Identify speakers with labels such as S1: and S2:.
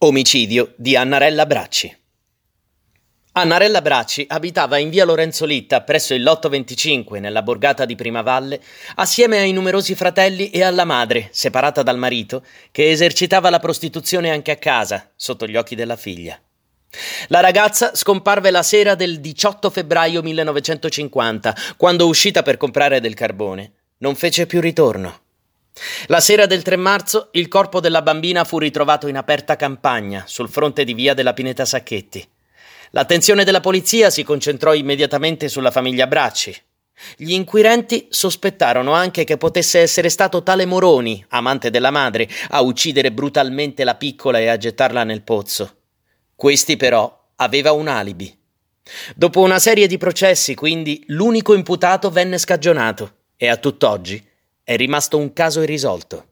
S1: Omicidio di Annarella Bracci. Annarella Bracci abitava in via Lorenzo Litta, presso il Lotto 25, nella borgata di Primavalle, assieme ai numerosi fratelli e alla madre, separata dal marito, che esercitava la prostituzione anche a casa, sotto gli occhi della figlia. La ragazza scomparve la sera del 18 febbraio 1950, quando uscita per comprare del carbone. Non fece più ritorno. La sera del 3 marzo il corpo della bambina fu ritrovato in aperta campagna sul fronte di via della Pineta Sacchetti. L'attenzione della polizia si concentrò immediatamente sulla famiglia Bracci. Gli inquirenti sospettarono anche che potesse essere stato tale Moroni, amante della madre, a uccidere brutalmente la piccola e a gettarla nel pozzo. Questi però aveva un alibi. Dopo una serie di processi, quindi, l'unico imputato venne scagionato e a tutt'oggi è rimasto un caso irrisolto.